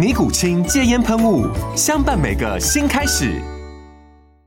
尼古清戒烟喷雾，相伴每个新开始。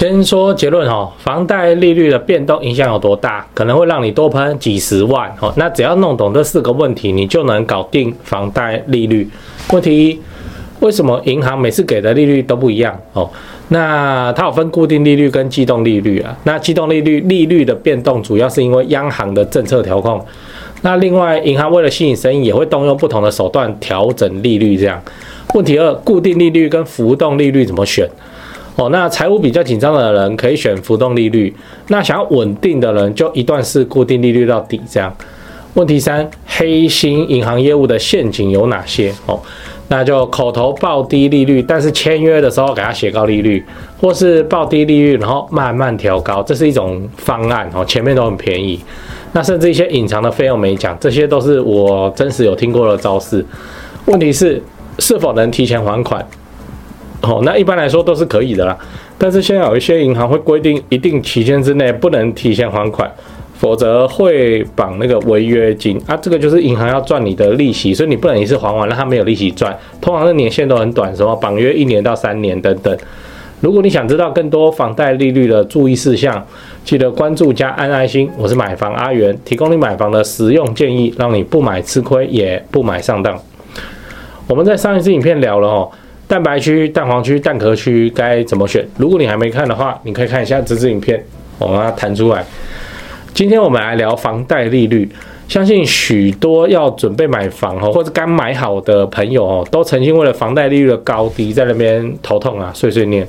先说结论哈，房贷利率的变动影响有多大？可能会让你多喷几十万哦。那只要弄懂这四个问题，你就能搞定房贷利率。问题一，为什么银行每次给的利率都不一样哦？那它有分固定利率跟机动利率啊。那机动利率利率的变动，主要是因为央行的政策调控。那另外，银行为了吸引生意，也会动用不同的手段调整利率，这样。问题二，固定利率跟浮动利率怎么选？哦，那财务比较紧张的人可以选浮动利率，那想要稳定的人就一段式固定利率到底这样。问题三，黑心银行业务的陷阱有哪些？哦，那就口头报低利率，但是签约的时候给他写高利率，或是报低利率然后慢慢调高，这是一种方案哦，前面都很便宜，那甚至一些隐藏的费用没讲，这些都是我真实有听过的招式。问题是。是否能提前还款？哦，那一般来说都是可以的啦。但是现在有一些银行会规定，一定期限之内不能提前还款，否则会绑那个违约金啊。这个就是银行要赚你的利息，所以你不能一次还完，让他没有利息赚。通常的年限都很短，什么绑约一年到三年等等。如果你想知道更多房贷利率的注意事项，记得关注加按爱心。我是买房阿元，提供你买房的实用建议，让你不买吃亏，也不买上当。我们在上一次影片聊了哦，蛋白区、蛋黄区、蛋壳区该怎么选？如果你还没看的话，你可以看一下这支影片，我把它弹出来。今天我们来聊房贷利率，相信许多要准备买房哦，或者刚买好的朋友哦，都曾经为了房贷利率的高低在那边头痛啊，碎碎念。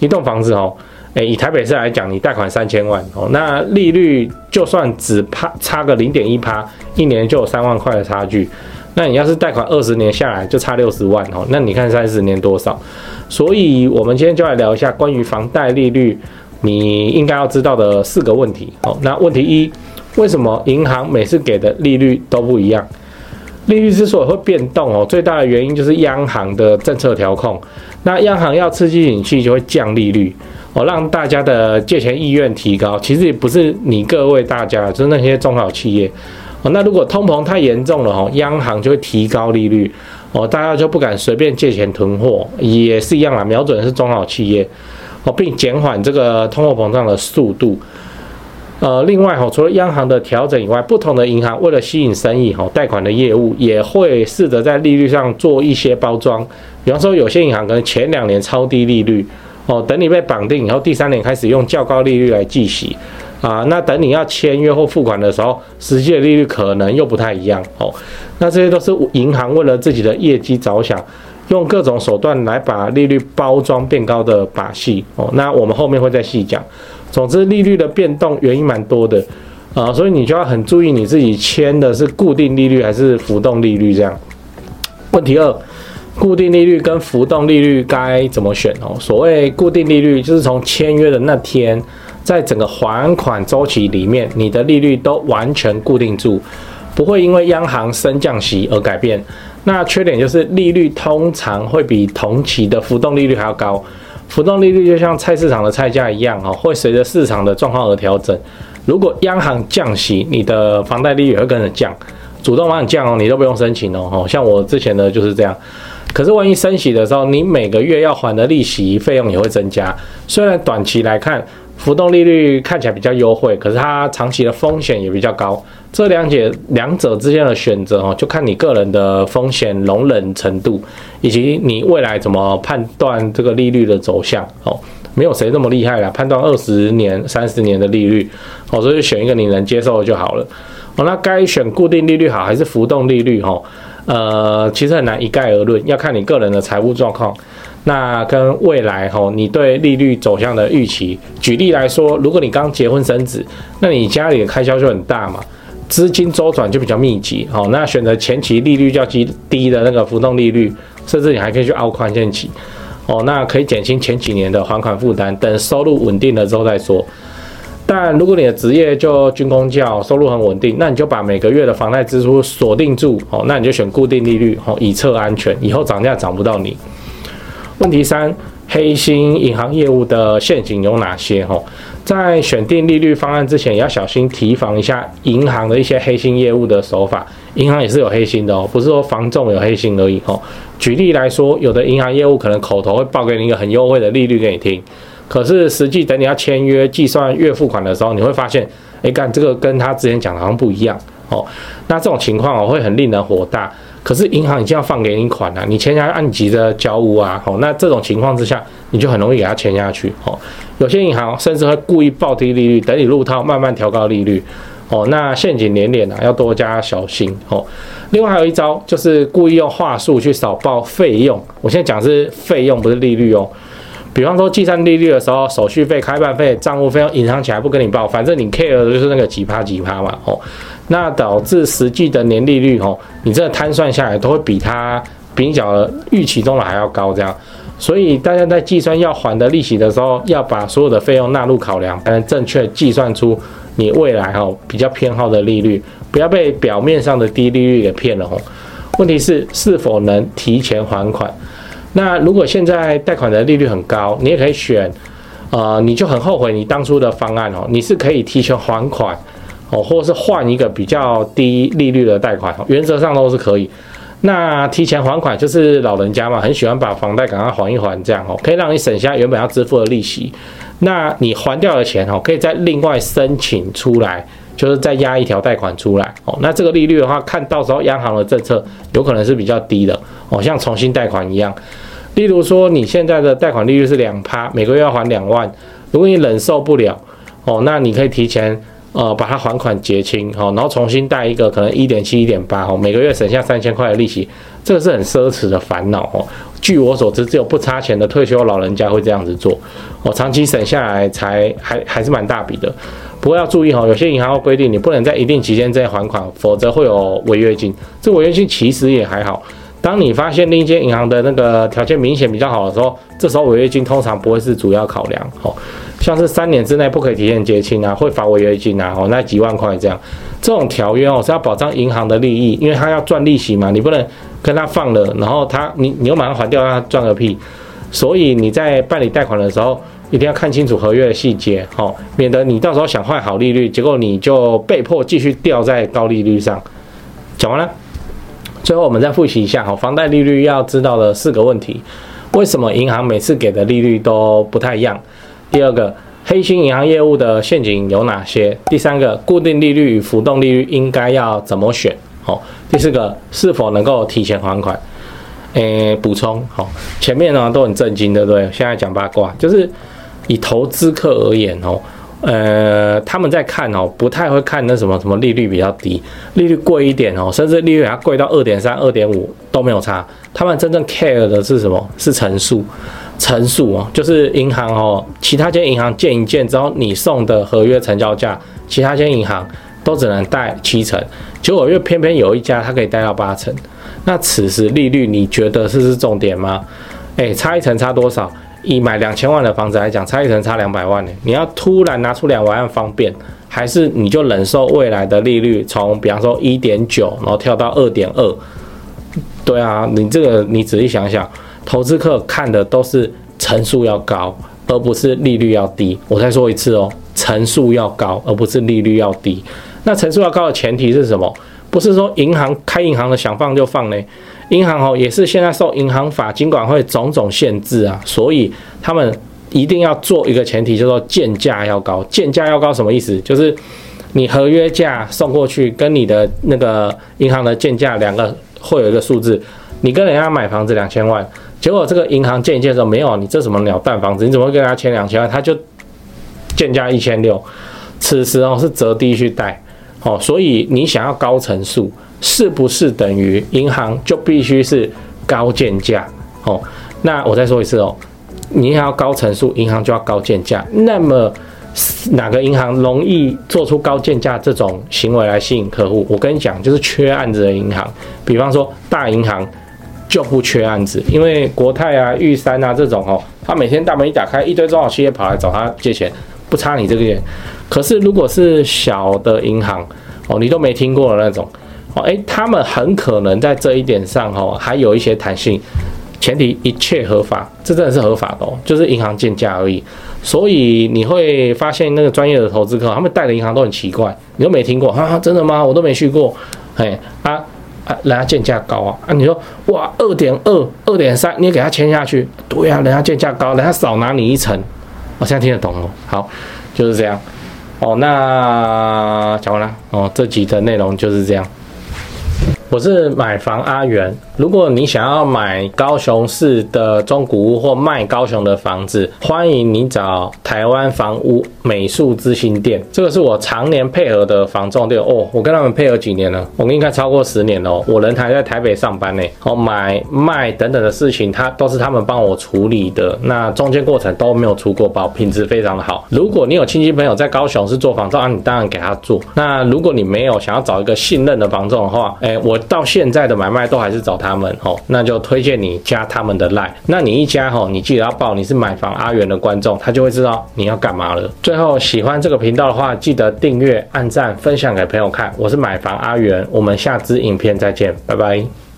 一栋房子哦，诶，以台北市来讲，你贷款三千万哦，那利率就算只差差个零点一趴，一年就有三万块的差距。那你要是贷款二十年下来就差六十万哦，那你看三十年多少？所以我们今天就来聊一下关于房贷利率，你应该要知道的四个问题哦。那问题一，为什么银行每次给的利率都不一样？利率之所以会变动哦，最大的原因就是央行的政策调控。那央行要刺激景气，就会降利率哦，让大家的借钱意愿提高。其实也不是你各位大家，就是那些中小企业。哦，那如果通膨太严重了哦，央行就会提高利率哦，大家就不敢随便借钱囤货，也是一样啦，瞄准的是中小企业哦，并减缓这个通货膨胀的速度。呃，另外哦，除了央行的调整以外，不同的银行为了吸引生意哦，贷款的业务也会试着在利率上做一些包装。比方说，有些银行可能前两年超低利率哦，等你被绑定以后，第三年开始用较高利率来计息。啊，那等你要签约或付款的时候，实际的利率可能又不太一样哦。那这些都是银行为了自己的业绩着想，用各种手段来把利率包装变高的把戏哦。那我们后面会再细讲。总之，利率的变动原因蛮多的啊，所以你就要很注意你自己签的是固定利率还是浮动利率这样。问题二，固定利率跟浮动利率该怎么选哦？所谓固定利率，就是从签约的那天。在整个还款周期里面，你的利率都完全固定住，不会因为央行升降息而改变。那缺点就是利率通常会比同期的浮动利率还要高。浮动利率就像菜市场的菜价一样哦，会随着市场的状况而调整。如果央行降息，你的房贷利率也会跟着降，主动往上降哦，你都不用申请哦。像我之前的就是这样。可是万一升息的时候，你每个月要还的利息费用也会增加。虽然短期来看，浮动利率看起来比较优惠，可是它长期的风险也比较高。这两者两者之间的选择哦，就看你个人的风险容忍程度，以及你未来怎么判断这个利率的走向哦。没有谁那么厉害啦，判断二十年、三十年的利率，哦，所以选一个你能接受的就好了。哦，那该选固定利率好还是浮动利率？哈，呃，其实很难一概而论，要看你个人的财务状况，那跟未来哈，你对利率走向的预期。举例来说，如果你刚结婚生子，那你家里的开销就很大嘛，资金周转就比较密集。哦，那选择前期利率较低低的那个浮动利率，甚至你还可以去凹宽限期。哦，那可以减轻前几年的还款负担，等收入稳定了之后再说。但如果你的职业就军工教，收入很稳定，那你就把每个月的房贷支出锁定住，哦，那你就选固定利率，哦，以策安全，以后涨价涨不到你。问题三，黑心银行业务的陷阱有哪些？哦，在选定利率方案之前，也要小心提防一下银行的一些黑心业务的手法。银行也是有黑心的哦，不是说房仲有黑心而已哦。举例来说，有的银行业务可能口头会报给你一个很优惠的利率给你听。可是实际等你要签约计算月付款的时候，你会发现，哎，干这个跟他之前讲的好像不一样哦。那这种情况哦，会很令人火大。可是银行已经要放给你款了，你签下按急着交屋啊，哦，那这种情况之下，你就很容易给他签下去哦。有些银行甚至会故意报低利率，等你入套慢慢调高利率哦。那陷阱连连啊，要多加小心哦。另外还有一招，就是故意用话术去少报费用。我现在讲是费用，不是利率哦。比方说计算利率的时候，手续费、开办费、账户费用隐藏起来不跟你报，反正你 care 的就是那个几趴几趴嘛，哦，那导致实际的年利率，哦，你这个摊算下来都会比它比较预期中的还要高，这样，所以大家在计算要还的利息的时候，要把所有的费用纳入考量，才能正确计算出你未来哈比较偏好的利率，不要被表面上的低利率给骗了哦。问题是是否能提前还款？那如果现在贷款的利率很高，你也可以选，呃，你就很后悔你当初的方案哦，你是可以提前还款哦，或者是换一个比较低利率的贷款，原则上都是可以。那提前还款就是老人家嘛，很喜欢把房贷赶快还一还，这样哦，可以让你省下原本要支付的利息。那你还掉的钱哦，可以再另外申请出来，就是再压一条贷款出来哦。那这个利率的话，看到时候央行的政策有可能是比较低的哦，像重新贷款一样。例如说，你现在的贷款利率是两趴，每个月要还两万。如果你忍受不了，哦，那你可以提前呃把它还款结清，哦，然后重新贷一个可能一点七、一点八，哦，每个月省下三千块的利息，这个是很奢侈的烦恼哦。据我所知，只有不差钱的退休老人家会这样子做，哦，长期省下来才还还是蛮大笔的。不过要注意哈，有些银行会规定你不能在一定期间之内还款，否则会有违约金。这违约金其实也还好。当你发现另一间银行的那个条件明显比较好的时候，这时候违约金通常不会是主要考量，哦，像是三年之内不可以提前结清啊，会罚违约金啊，哦，那几万块这样，这种条约哦是要保障银行的利益，因为他要赚利息嘛，你不能跟他放了，然后他你你又马上还掉，他赚个屁，所以你在办理贷款的时候一定要看清楚合约的细节，哦，免得你到时候想换好利率，结果你就被迫继续掉在高利率上。讲完了。最后，我们再复习一下哈，房贷利率要知道的四个问题：为什么银行每次给的利率都不太一样？第二个，黑心银行业务的陷阱有哪些？第三个，固定利率与浮动利率应该要怎么选？好，第四个，是否能够提前还款？诶，补充好，前面呢都很震惊，对不对？现在讲八卦，就是以投资客而言哦。呃，他们在看哦，不太会看那什么什么利率比较低，利率贵一点哦，甚至利率还贵到二点三、二点五都没有差。他们真正 care 的是什么？是成数，成数哦，就是银行哦，其他间银行见一见之后，你送的合约成交价，其他间银行都只能贷七成，结果又偏偏有一家它可以贷到八成。那此时利率你觉得是是重点吗？诶，差一成差多少？以买两千万的房子来讲，差一层差两百万呢。你要突然拿出两百万方便，还是你就忍受未来的利率从比方说一点九，然后跳到二点二？对啊，你这个你仔细想想，投资客看的都是层数要高，而不是利率要低。我再说一次哦，层数要高，而不是利率要低。那层数要高的前提是什么？不是说银行开银行的想放就放呢？银行哦，也是现在受银行法、金管会种种限制啊，所以他们一定要做一个前提，就是说建价要高。建价要高什么意思？就是你合约价送过去，跟你的那个银行的建价两个会有一个数字。你跟人家买房子两千万，结果这个银行建一建说没有，你这什么鸟蛋房子，你怎么会跟他签两千万？他就建价一千六，此时哦是择低去贷，哦，所以你想要高成数，是不是等于银行就必须是高建价？哦，那我再说一次哦，你要高成数，银行就要高建价。那么哪个银行容易做出高建价这种行为来吸引客户？我跟你讲，就是缺案子的银行，比方说大银行就不缺案子，因为国泰啊、玉山啊这种哦，他每天大门一打开，一堆中小企业跑来找他借钱，不差你这个月。可是如果是小的银行哦，你都没听过的那种哦，诶，他们很可能在这一点上哦，还有一些弹性。前提一切合法，这真的是合法的哦，就是银行鉴价而已。所以你会发现那个专业的投资客，他们带的银行都很奇怪，你都没听过啊？真的吗？我都没去过。哎啊啊，人家鉴价高啊啊！你说哇，二点二、二点三，你给他签下去，对呀、人家鉴价高，人家少拿你一层。我现在听得懂了。好，就是这样。哦，那讲完了哦，这集的内容就是这样。我是买房阿元。如果你想要买高雄市的中古屋或卖高雄的房子，欢迎你找台湾房屋美术之星店。这个是我常年配合的房仲店哦。我跟他们配合几年了？我应该超过十年了。我人还在台北上班呢。哦，买卖等等的事情，他都是他们帮我处理的。那中间过程都没有出过包，品质非常的好。如果你有亲戚朋友在高雄是做房仲，啊，你当然给他做。那如果你没有想要找一个信任的房仲的话，哎，我。到现在的买卖都还是找他们哦，那就推荐你加他们的 line。那你一加吼，你记得要报你是买房阿元的观众，他就会知道你要干嘛了。最后喜欢这个频道的话，记得订阅、按赞、分享给朋友看。我是买房阿元，我们下支影片再见，拜拜。